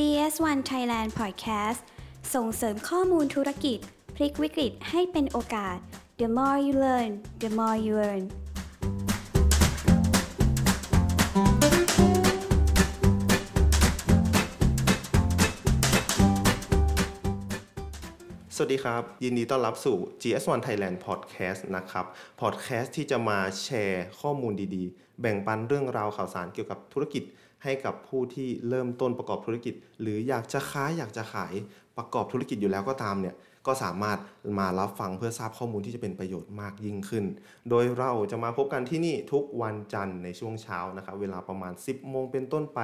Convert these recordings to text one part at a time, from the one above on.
GS1 Thailand Podcast ส่งเสริมข้อมูลธุรกิจ พลิกวิกฤตให้เป็นโอกาส The more you learn the more you earn สวัสดีครับ ยินดีต้อนรับสู่ GS1 Thailand Podcast นะครับ Podcast ที่จะมาแชร์ข้อมูลดีๆ แบ่งปันเรื่องราวข่าวสารเกี่ยวกับธุรกิจ ให้กับผู้ที่เริ่มต้นประกอบธุรกิจ หรืออยากจะค้าอยากจะขายประกอบธุรกิจอยู่แล้วก็ตามเนี่ยก็สามารถ มารับฟังเพื่อทราบข้อมูลที่จะเป็นประโยชน์มากยิ่งขึ้น โดยเราจะมาพบกันที่นี่ทุกวันจันทร์ในช่วงเช้านะครับเวลาประมาณ 10 โมงเป็นต้นไป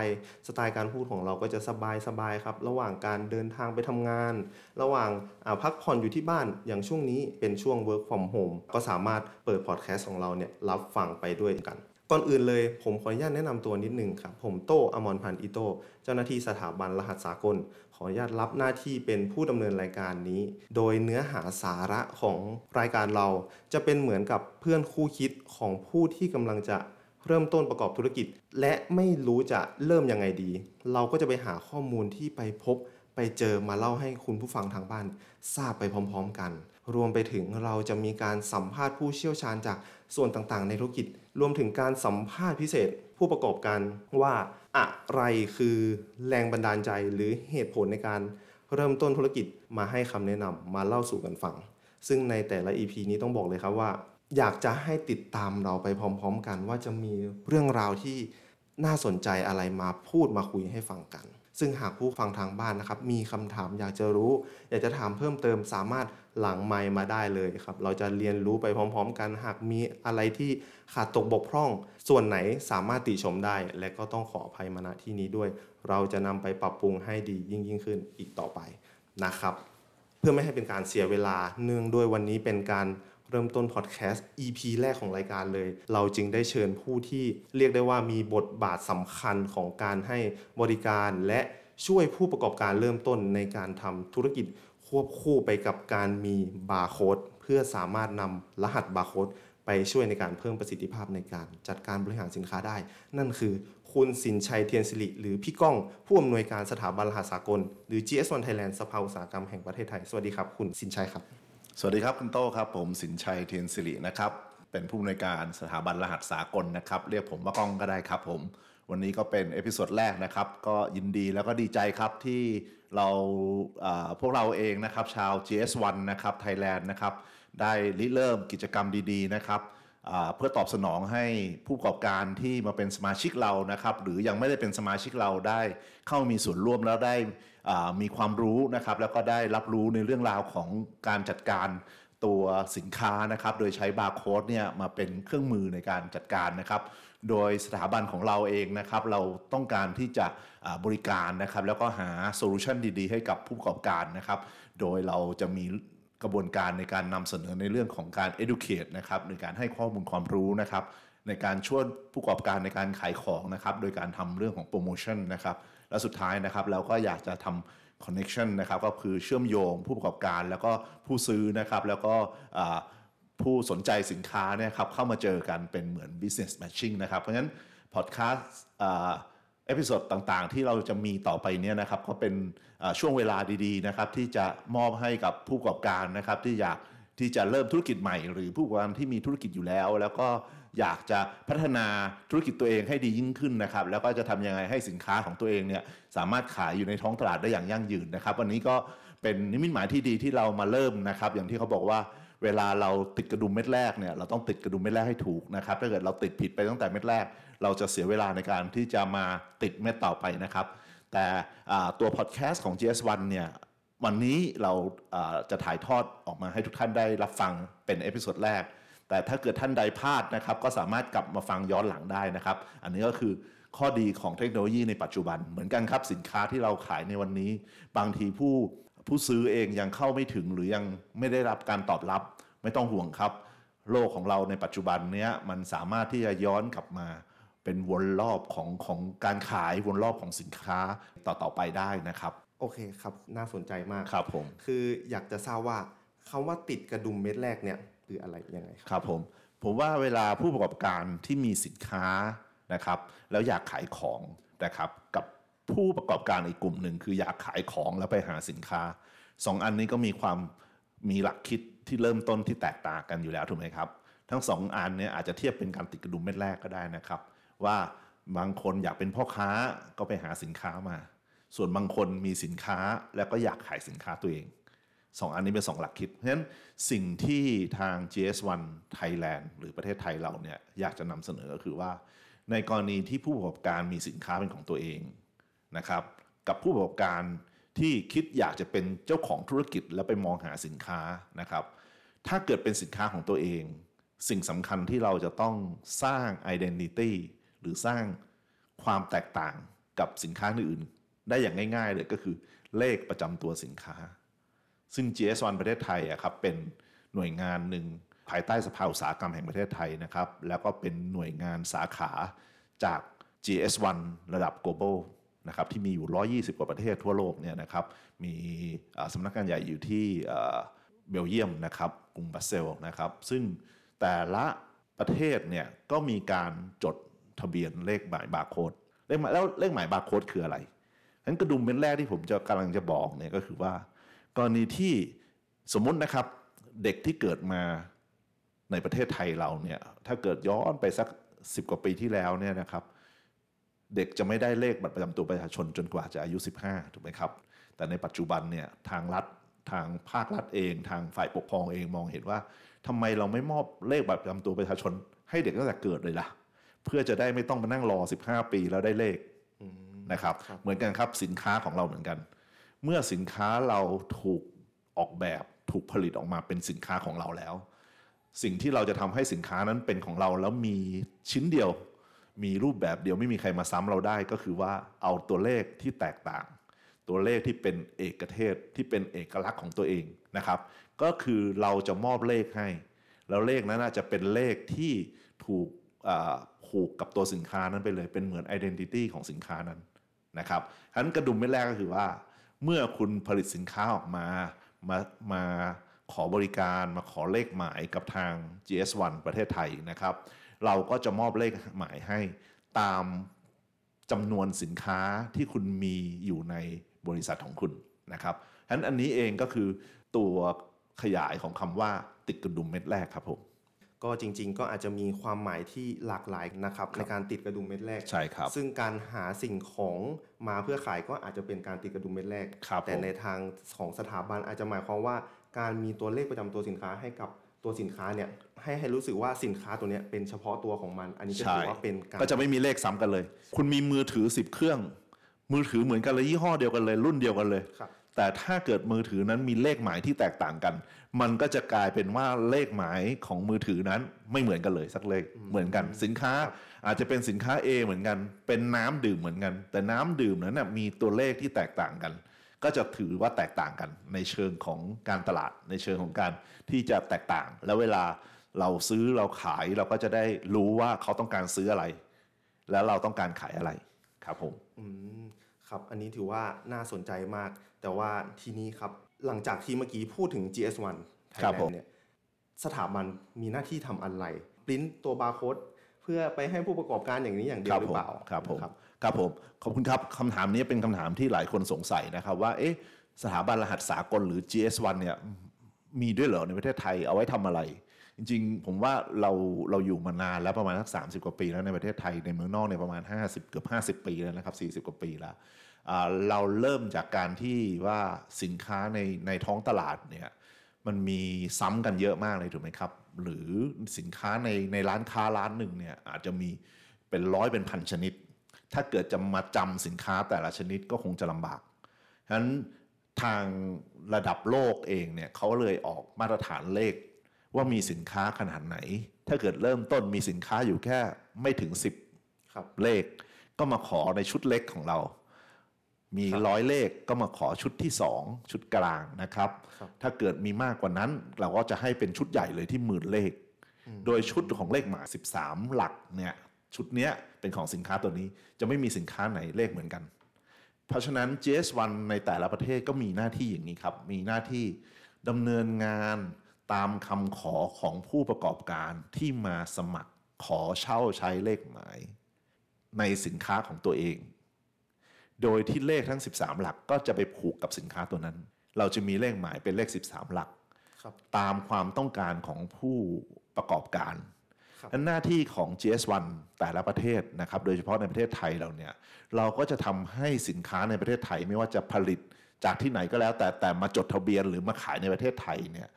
สไตล์การพูดของเราก็จะสบายๆครับ ระหว่างการเดินทางไปทำงาน ระหว่างาพักผ่อนอยู่ที่บ้านอย่างช่วงนี้เป็นช่วง work from home ก็สามารถเปิดพอดแคสต์ของเราเนี่ยรับฟังไปด้วยกันก่อนอื่นเลยผมขออนุญาตแนะนำตัวนิดนึงครับ ผมโตอมรพันธ์อิโต เจ้าหน้าที่สถาบันรหัสสากล ขออนุญาตรับหน้าที่เป็นผู้ดำเนินรายการนี้ โดยเนื้อหาสาระของรายการเรา จะเป็นเหมือนกับเพื่อนคู่คิดของผู้ที่กำลังจะเริ่มต้นประกอบธุรกิจ และไม่รู้จะเริ่มยังไงดี เราก็จะไปหาข้อมูลที่ไปพบไปเจอมาเล่าให้คุณผู้ฟังทางบ้าน ทราบไปพร้อม ๆ กัน รวมไปถึงเราจะมีการสัมภาษณ์ผู้เชี่ยวชาญจากส่วนต่างๆ ในธุรกิจ รวมถึงการสัมภาษณ์พิเศษผู้ประกอบการว่าอะไรคือแรงบันดาลใจหรือเหตุผลในการ เริ่มต้นธุรกิจมาให้คำแนะนำมาเล่าสู่กันฟัง ซึ่งในแต่ละ EP นี้ต้องบอกเลยครับว่า อยากจะให้ติดตามเราไปพร้อม ๆ กัน ว่าจะมีเรื่องราวที่น่าสนใจอะไรมาพูดมาคุยให้ฟังกัน ซึ่งหากผู้ฟังทางบ้านนะครับมีคำถามอยากจะรู้ อยากจะถามเพิ่มเติมสามารถหลังไมมาได้เลยครับ เราจะเรียนรู้ไปพร้อม ๆ กันหากมีอะไรที่ขาดตกบกพร่อง ส่วนไหนสามารถติชมได้ และก็ต้องขออภัยมาณที่นี้ด้วย เราจะนำไปปรับปรุงให้ดียิ่งยิ่งขึ้นอีกต่อไปนะครับ เพื่อไม่ให้เป็นการเสียเวลาเนื่องด้วยวันนี้เป็นการเริ่มต้นพอดแคสต์ EP แรกของรายการเลย เราจึงได้เชิญผู้ที่เรียกได้ว่ามีบทบาทสำคัญของการให้บริการและช่วยผู้ประกอบการเริ่มต้นในการทำธุรกิจ ควบคู่ไปกับการมีบาร์โค้ดเพื่อสามารถนำรหัสบาร์โค้ดไปช่วยในการเพิ่มประสิทธิภาพในการจัดการบริหารสินค้าได้ นั่นคือคุณสินชัยเทียนสิริ หรือพี่ก้อง ผู้อำนวยการสถาบันรหัสสากล หรือ GS1 Thailand สภาอุตสาหกรรมแห่งประเทศไทย สวัสดีครับ คุณสินชัยครับ สวัสดีครับ คุณโต้ครับ ผมสินชัยเทียนสิรินะครับ เป็นผู้อำนวยการสถาบันรหัสสากลนะครับ เรียกผมว่าก้องก็ได้ครับผม วันนี้ก็เป็น episode แรกนะครับ ก็ยินดีแล้วก็ดีใจครับที่เราพวกเราเองนะครับ ชาว GS1 นะครับไทยแลนด์นะครับ ได้ริเริ่มกิจกรรมดีๆนะครับเพื่อตอบสนองให้ผู้ประกอบการที่มาเป็นสมาชิกเรานะครับ หรือยังไม่ได้เป็นสมาชิกเราได้เข้ามีส่วนร่วมแล้วได้มีความรู้นะครับ แล้วก็ได้รับรู้ในเรื่องราวของการจัดการตัวสินค้านะครับ โดยใช้บาร์โค้ดเนี่ยมาเป็นเครื่องมือในการจัดการนะครับ โดยสถาบันของเราเองนะครับเราต้องการที่จะบริการนะครับแล้วก็หาโซลูชันดีๆ ให้กับผู้ประกอบการนะครับโดยเราจะมีกระบวนการในการนำเสนอในเรื่องของการ educate นะครับในการให้ข้อมูลความรู้นะครับในการช่วยผู้ประกอบการในการขายของนะครับโดยการทำเรื่องของโปรโมชั่นนะครับและสุดท้ายนะครับเราก็อยากจะทำ connection นะครับก็คือเชื่อมโยงผู้ประกอบการแล้วก็ผู้ซื้อนะครับแล้วก็ ผู้สนใจสินค้าเนี่ยครับเข้ามาเจอกันเป็นเหมือน business matching นะครับ เพราะฉะนั้น podcast อ่า episode ต่างๆ ที่เราจะมีต่อไปเนี่ยนะครับก็เป็นช่วงเวลาดีๆนะครับที่จะมอบให้กับผู้ประกอบการนะครับที่อยากที่จะเริ่มธุรกิจใหม่ หรือผู้ประกอบการที่มีธุรกิจอยู่แล้ว แล้วก็อยากจะพัฒนาธุรกิจตัวเองให้ดียิ่งขึ้นนะครับแล้วก็จะทำยังไงให้สินค้าของตัวเองเนี่ยสามารถขายอยู่ในท้องตลาดได้อย่างยั่งยืนนะครับ วันนี้ก็เป็นนิมิตหมายที่ดีที่เรามาเริ่มนะครับ อย่างที่เขาบอกว่า เวลาเราติดกระดุมเม็ดแรกเนี่ยเราต้องติดกระดุมเม็ดแรกให้ถูกนะครับ ถ้าเกิดเราติดผิดไปตั้งแต่เม็ดแรก เราจะเสียเวลาในการที่จะมาติดเม็ดต่อไปนะครับ แต่ตัวพอดแคสต์ของ GS1 เนี่ยวันนี้เราอ่าจะถ่ายทอดออกมาให้ทุกท่านได้รับฟังเป็น episode แรก แต่ถ้าเกิดท่านใดพลาดนะครับ ก็สามารถกลับมาฟังย้อนหลังได้นะครับ อันนี้ก็คือข้อดีของเทคโนโลยีในปัจจุบันเหมือนกันครับสินค้าที่เราขายในวันนี้ บางทีผู้ ผู้ซื้อเองยังเข้าไม่ถึงหรือยังไม่ได้รับการตอบรับ ไม่ต้องห่วงครับ โลกของเราในปัจจุบันเนี้ยมันสามารถที่จะย้อนกลับมา เป็นวนรอบของของการขายวนรอบของสินค้าต่อต่อไปได้นะครับ โอเคครับน่าสนใจมากครับผม คืออยากจะทราบว่าคำว่าติดกระดุมเม็ดแรกเนี่ยคืออะไรยังไงครับครับผมผมว่าเวลาผู้ประกอบการที่มีสินค้านะครับ แล้วอยากขายของนะครับกับ ผู้ประกอบการอีกกลุ่มหนึ่งคืออยากขายของแล้วไปหาสินค้าสองอันนี้ก็มีความมีหลักคิดที่เริ่มต้นที่แตกต่างกันอยู่แล้วถูกไหมครับ ทั้งสองอันเนี่ยอาจจะเทียบเป็นการติดกระดุมเม็ดแรกก็ได้นะครับ ว่าบางคนอยากเป็นพ่อค้าก็ไปหาสินค้ามา ส่วนบางคนมีสินค้าแล้วก็อยากขายสินค้าตัวเองสองอันนี้เป็นสองหลักคิด เพราะฉะนั้นสิ่งที่ทาง GS1 Thailand หรือประเทศไทยเราเนี่ยอยากจะนำเสนอก็คือว่า ในกรณีที่ผู้ประกอบการมีสินค้าเป็นของตัวเอง นะครับกับผู้ประกอบการที่คิดอยากจะเป็นเจ้าของธุรกิจแล้วไปมองหาสินค้านะครับ ถ้าเกิดเป็นสินค้าของตัวเอง สิ่งสำคัญที่เราจะต้องสร้าง identity หรือสร้างความแตกต่างกับสินค้าอื่นๆได้อย่างง่าย ๆ เลยก็คือเลขประจำตัวสินค้า ซึ่ง GS1 ประเทศไทยอะครับเป็นหน่วยงานหนึ่งภายใต้สภาอุตสาหกรรมแห่งประเทศไทยนะครับ แล้วก็เป็นหน่วยงานสาขาจาก GS1 ระดับ global นะครับที่มีอยู่ 120 กว่าประเทศทั่วโลกเนี่ยนะครับมีสำนักงานใหญ่อยู่ที่เบลเยียมนะครับกรุงบรัสเซลนะครับซึ่งแต่ละประเทศเนี่ยก็มีการจดทะเบียนเลขหมายบาร์โค้ดเลขหมายแล้วเลขหมายบาร์โค้ดคืออะไรฉะนั้นกระดุมเป็นแรกที่ผมจะกำลังจะบอกเนี่ยก็คือว่ากรณีที่สมมตินะครับเด็กที่เกิดมาในประเทศไทยเราเนี่ยถ้าเกิดย้อนไปสักสิบกว่าปีที่แล้วเนี่ยนะครับ เด็กจะไม่ได้เลขบัตรประจำตัวประชาชนจนกว่าจะอายุ 15 ถูกไหมครับ แต่ในปัจจุบันเนี่ยทางรัฐทางภาครัฐเอง ทางฝ่ายปกครองเองมองเห็นว่าทำไมเราไม่มอบเลขบัตรประจำตัวประชาชน ให้เด็กตั้งแต่เกิดเลยล่ะ เพื่อจะได้ไม่ต้องมานั่งรอ 15 ปีแล้วได้เลขนะครับเหมือนกันครับสินค้าของเราเหมือนกัน เมื่อสินค้าเราถูกออกแบบถูกผลิตออกมาเป็นสินค้าของเราแล้ว สิ่งที่เราจะทำให้สินค้านั้นเป็นของเราแล้วมีชิ้นเดียว มีรูปแบบเดียวไม่มีใครมาซ้ำเราได้ก็คือว่าเอาตัวเลขที่แตกต่าง ตัวเลขที่เป็นเอกเทศที่เป็นเอกลักษณ์ของตัวเองนะครับ ก็คือเราจะมอบเลขให้ แล้วเลขนั้นจะเป็นเลขที่ถูกผูกกับตัวสินค้านั้นไปเลยเป็นเหมือน identity ของสินค้านั้นนะครับฉะนั้นกระดุมเม็ดแรกก็คือว่า เมื่อคุณผลิตสินค้าออกมามามาขอบริการมาขอเลขหมายกับทาง GS1 ประเทศไทยนะครับ เราก็จะมอบเลขหมายให้ตามจำนวนสินค้าที่คุณมีอยู่ในบริษัทของคุณนะครับฉะนั้นอันนี้เองก็คือตัวขยายของคำว่าติดกระดุมเม็ดแรกครับผมก็จริง ๆ ก็อาจจะมีความหมายที่หลากหลายนะครับในการติดกระดุมเม็ดแรกใช่ครับ ซึ่งการหาสิ่งของมาเพื่อขายก็อาจจะเป็นการติดกระดุมเม็ดแรกครับแต่ผมในทางของสถาบันอาจจะหมายความว่า การมีตัวเลขประจำตัวสินค้าให้กับ ตัวสินค้าเนี่ยให้ให้รู้สึกว่าสินค้าตัวเนี้ยเป็นเฉพาะตัวของมัน อันนี้จะใช่ถือว่าเป็นการก็จะไม่มีเลขซ้ำกันเลย คุณมีมือถือ10เครื่อง มือถือเหมือนกันเลยยี่ห้อเดียวกันเลย รุ่นเดียวกันเลยครับแต่ถ้าเกิดมือถือนั้นมีเลขหมายที่แตกต่างกัน มันก็จะกลายเป็นว่าเลขหมายของมือถือนั้นไม่เหมือนกันเลยสักเลขเหมือนกัน สินค้าอาจจะเป็นสินค้า A เหมือนกัน เป็นน้ำดื่มเหมือนกัน แต่น้ำดื่มนั้นนะมีตัวเลขที่แตกต่างกัน ก็จะถือว่าแตกต่างกันในเชิงของการตลาดในเชิงของการที่จะแตกต่าง แล้วเวลาเราซื้อเราขายเราก็จะได้รู้ว่าเขาต้องการซื้ออะไร แล้วเราต้องการขายอะไรครับผมอืมครับอันนี้ถือว่าน่าสนใจมาก แต่ว่าทีนี้ครับหลังจากที่เมื่อกี้พูดถึง GS1 ครับผม Thailand เนี่ยสถาบันมีหน้าที่ทำอะไรปริ้นตัวบาร์โค้ด เพื่อไปให้ผู้ประกอบการอย่างนี้อย่างเดียวหรือเปล่าครับผมครับครับผมขอบคุณครับคำถามนี้เป็นคำถามที่หลายคนสงสัยนะครับว่าเอ๊ะสถาบันรหัสสากลหรือ GS1 เนี่ยมีด้วยเหรอในประเทศไทยเอาไว้ทำอะไร จริงๆ ผมว่าเราเราอยู่มานานแล้วประมาณสัก30กว่าปีแล้วในประเทศไทยในเมืองนอกเนี่ยประมาณ 50 เกือบ 50 ปีแล้วนะครับ 40 กว่าปีแล้วอ่าเราเริ่มจากการที่ว่าสินค้าในในท้องตลาดเนี่ยมันมีซ้ำกันเยอะมากเลยถูกไหมครับ หรือสินค้าในในร้านค้าร้านหนึ่งเนี่ยอาจจะมีเป็นร้อยเป็นพันชนิด ถ้าเกิดจะมาจำสินค้าแต่ละชนิดก็คงจะลำบากฉะนั้นทางระดับโลกเองเนี่ยเขาเลยออกมาตรฐานเลขว่ามีสินค้าขนาดไหน ถ้าเกิดเริ่มต้นมีสินค้าอยู่แค่ไม่ถึง 10ครับเลข ก็มาขอในชุดเล็กของเรา มีร้อยเลขก็มาขอชุดที่ 2 ชุดกลางนะครับครับ ถ้าเกิดมีมากกว่านั้นเราก็จะให้เป็นชุดใหญ่เลยที่หมื่นเลข โดยชุดของเลขหมา 13 หลักเนี่ยชุดเนี้ยเป็นของสินค้าตัวนี้จะไม่มีสินค้าไหนเลขเหมือนกัน เพราะฉะนั้น GS1 ในแต่ละประเทศก็มีหน้าที่อย่างนี้ครับ มีหน้าที่ดำเนินงานตามคำขอของผู้ประกอบการที่มาสมัครขอเช่าใช้เลขหมาย ในสินค้าของตัวเอง โดยที่เลขทั้ง 13 หลักก็จะไปผูกกับสินค้าตัวนั้น เราจะมีเลขหมายเป็นเลข 13 หลักครับตามความต้องการของผู้ประกอบการครับนั้นหน้าที่ของ GS1 แต่ละประเทศนะครับโดยเฉพาะในประเทศไทยเราเนี่ยเราก็จะทำให้สินค้าในประเทศไทยไม่ว่าจะผลิตจากที่ไหนก็แล้ว แต่แต่มาจดทะเบียนหรือมาขายในประเทศไทยเนี่ย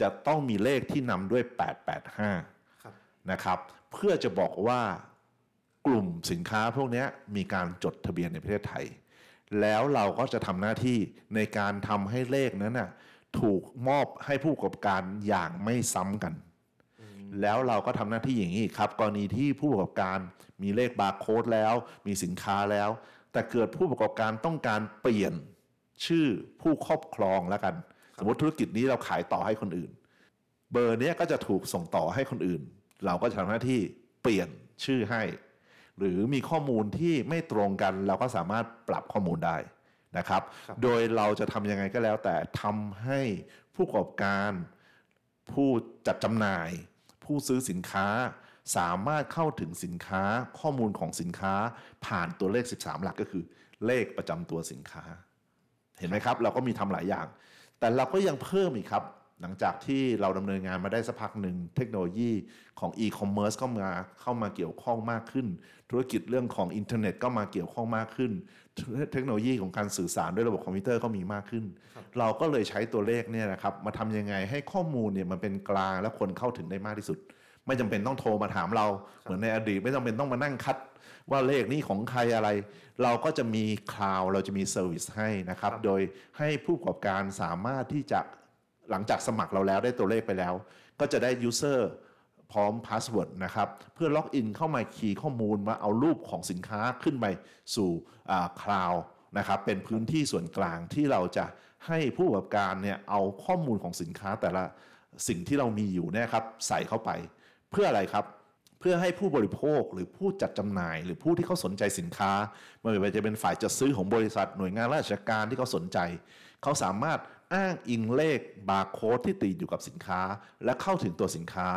จะต้องมีเลขที่นำด้วย 885ครับนะครับเพื่อจะบอกว่า กลุ่มสินค้าพวกนี้มีการจดทะเบียนในประเทศไทย แล้วเราก็จะทำหน้าที่ในการทำให้เลขนั้นน่ะถูกมอบให้ผู้ประกอบการอย่างไม่ซ้ำกัน แล้วเราก็ทำหน้าที่อย่างนี้ครับ กรณีที่ผู้ประกอบการมีเลขบาร์โค้ดแล้ว มีสินค้าแล้ว แต่เกิดผู้ประกอบการต้องการเปลี่ยนชื่อผู้ครอบครองแล้วกัน สมมติธุรกิจนี้เราขายต่อให้คนอื่น เบอร์นี้ก็จะถูกส่งต่อให้คนอื่น เราก็จะทำหน้าที่เปลี่ยนชื่อให้ หรือมีข้อมูลที่ไม่ตรงกัน เราก็สามารถปรับข้อมูลได้นะครับครับ โดยเราจะทำยังไงก็แล้ว แต่ทำให้ผู้ประกอบการ ผู้จัดจำหน่าย ผู้ซื้อสินค้า สามารถเข้าถึงสินค้าข้อมูลของสินค้า ผ่านตัวเลข 13 หลักก็คือ เลขประจำตัวสินค้า เห็นไหมครับ เราก็มีทำหลายอย่าง แต่เราก็ยังเพิ่มอีกครับ หลังจากที่เราดำเนินงานมาได้สักพักหนึ่งเทคโนโลยีของ e-commerce ก็มาเข้ามาเกี่ยวข้องมากขึ้น ธุรกิจเรื่องของอินเทอร์เน็ตก็มาเกี่ยวข้องมากขึ้น เทคโนโลยีของการสื่อสารด้วยระบบคอมพิวเตอร์ก็มีมากขึ้น เราก็เลยใช้ตัวเลขเนี่ยนะครับมาทำยังไงให้ข้อมูลเนี่ยมันเป็นกลางและคนเข้าถึงได้มากที่สุด ไม่จำเป็นต้องโทรมาถามเราเหมือนในอดีตไม่จำเป็นต้องมานั่งคัดว่าเลขนี้ของใครอะไร เราก็จะมี cloud เราจะมี service ให้นะครับครับโดยให้ผู้ประกอบการสามารถที่จะ หลังจากสมัครเราแล้วได้ตัวเลขไปแล้ว ก็จะได้ user พร้อม password นะครับ เพื่อ login เข้ามา key ข้อมูลมาเอารูปของสินค้าขึ้นไปสู่ cloud นะครับเป็นพื้นที่ส่วนกลางที่เราจะให้ผู้ประกอบการเนี่ยเอาข้อมูลของสินค้าแต่ละสิ่งที่เรามีอยู่เนี่ยครับใส่เข้าไป เพื่ออะไรครับเพื่อให้ผู้บริโภคหรือผู้จัดจำหน่าย หรือผู้ที่เขาสนใจสินค้าไม่ว่าจะเป็นฝ่ายจัดซื้อของบริษัทหน่วยงานราชการที่เขาสนใจ เขาสามารถ อ้างอิงเลขบาร์โค้ดที่ติดอยู่กับสินค้า และเข้าถึงตัวสินค้า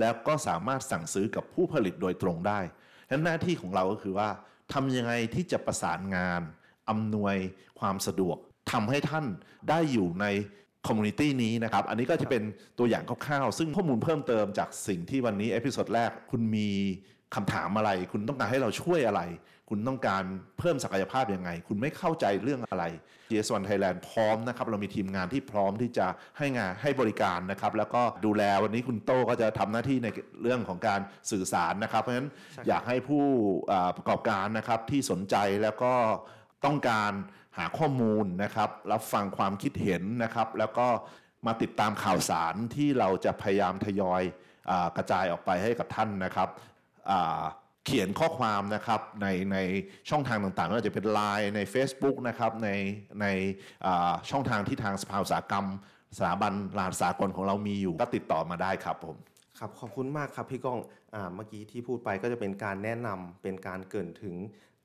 แล้วก็สามารถสั่งซื้อกับผู้ผลิตโดยตรงได้ฉะนั้นหน้าที่ของเราก็คือว่าทำยังไงที่จะประสานงานอำนวยความสะดวกทำให้ท่านได้อยู่ใน community นี้นะครับ อันนี้ก็จะเป็นตัวอย่างคร่าวๆ ซึ่งข้อมูลเพิ่มเติมจากสิ่งที่วันนี้ episode แรกคุณมีคำถามอะไร คุณต้องการให้เราช่วยอะไร คุณต้องการเพิ่มศักยภาพยังไง คุณไม่เข้าใจเรื่องอะไร GS1 Thailand พร้อมนะครับ เรามีทีมงานที่พร้อมที่จะให้งานให้บริการนะครับ แล้วก็ดูแลวันนี้คุณโต้ก็จะทำหน้าที่ในเรื่องของการสื่อสารนะครับ เพราะฉะนั้นอยากให้ผู้อ่าประกอบการนะครับที่สนใจแล้วก็ต้องการหาข้อมูลนะครับ รับฟังความคิดเห็นนะครับ แล้วก็มาติดตามข่าวสารที่เราจะพยายามทยอยอากระจายออกไปให้กับท่านนะครับอ่า เขียนข้อความนะครับในในช่องทางต่างๆไม่ว่าจะเป็น Line ใน Facebook นะครับในในอ่าช่องทางที่ทางสภาอุตสาหกรรมสถาบันลานสากลของเรามีอยู่ก็ติดต่อมาได้ครับผมครับขอบคุณมากครับพี่ก้องอ่าเมื่อกี้ที่พูดไปก็จะเป็นการแนะนำเป็นการเกรินถึง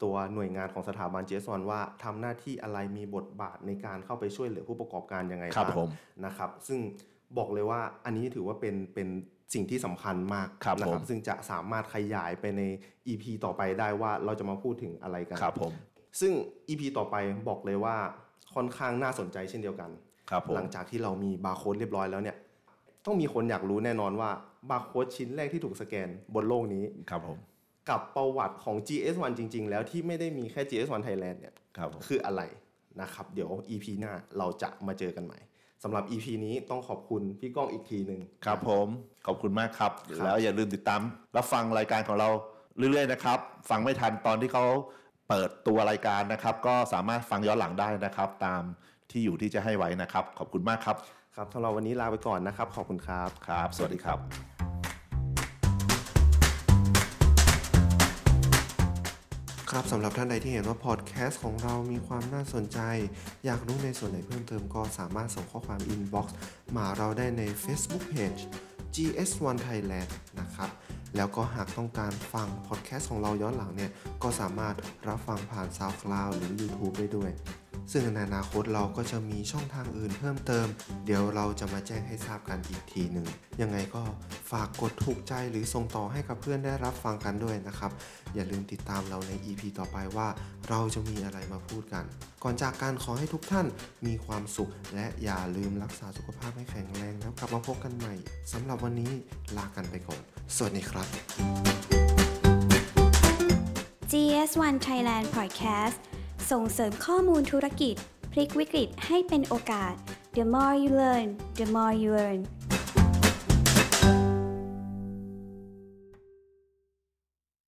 ตัวหน่วยงานของสถาบัน GS1 ว่าทำหน้าที่อะไรมีบทบาทในการเข้าไปช่วยเหลือผู้ประกอบการยังไงครับบ้างผมนะครับ ซึ่งบอกเลยว่าอันนี้ถือว่าเป็นเป็น สิ่งที่สำคัญมากครับนะผม ซึ่งจะสามารถขยายไปใน EP ต่อไปได้ว่าเราจะมาพูดถึงอะไรกัน ครับผม ซึ่ง EP ต่อไปบอกเลยว่าค่อนข้างน่าสนใจเช่นเดียวกัน ครับผม หลังจากที่เรามีบาร์โค้ดเรียบร้อยแล้วเนี่ย ต้องมีคนอยากรู้แน่นอนว่าบาร์โค้ดชิ้นแรกที่ถูกสแกนบนโลกนี้ ครับผม กับประวัติของ GS1 จริง ๆ แล้วที่ไม่ได้มีแค่ GS1 Thailand เนี่ย ครับผม คืออะไรนะครับ เดี๋ยว EP หน้าเราจะมาเจอกันใหม่ สำหรับ EP นี้ต้องขอบคุณพี่ก้องอีกทีหนึ่งครับผมขอบคุณมากครับครับ แล้วอย่าลืมติดตามรับฟังรายการของเราเรื่อยๆนะครับ ฟังไม่ทันตอนที่เขาเปิดตัวรายการนะครับ ก็สามารถฟังย้อนหลังได้นะครับ ตามที่อยู่ที่จะให้ไว้นะครับ ขอบคุณมากครับ ครับสำหรับวันนี้ลาไปก่อนนะครับ ขอบคุณครับครับ สวัสดีครับ ครับสำหรับท่านใดที่เห็นว่าพอดแคสต์ของเรามีความน่าสนใจ อยากรู้ในส่วนไหนเพิ่มเติมก็สามารถส่งข้อความ inbox มาเราได้ใน Facebook Page GS1 Thailand นะครับแล้วก็หากต้องการฟังพอดแคสต์ของเราย้อนหลังเนี่ย ก็สามารถรับฟังผ่าน SoundCloud หรือ YouTube ได้ด้วย ซึ่งในอนาคตเราก็จะมีช่องทางอื่นเพิ่มเติม เดี๋ยวเราจะมาแจ้งให้ทราบกันอีกทีหนึ่งยังไงก็ฝากกดถูกใจหรือส่งต่อให้กับเพื่อนได้รับฟังกันด้วยนะครับ อย่าลืมติดตามเราใน EP ต่อไปว่าเราจะมีอะไรมาพูดกัน ก่อนจากการขอให้ทุกท่านมีความสุข และอย่าลืมรักษาสุขภาพให้แข็งแรงแล้วกลับมาพบกันใหม่สำหรับวันนี้ลากันไปก่อน สวัสดีครับ GS1 Thailand Podcast ส่งเสริมข้อมูลธุรกิจ พลิกวิกฤตให้เป็นโอกาส The more you learn the more you earn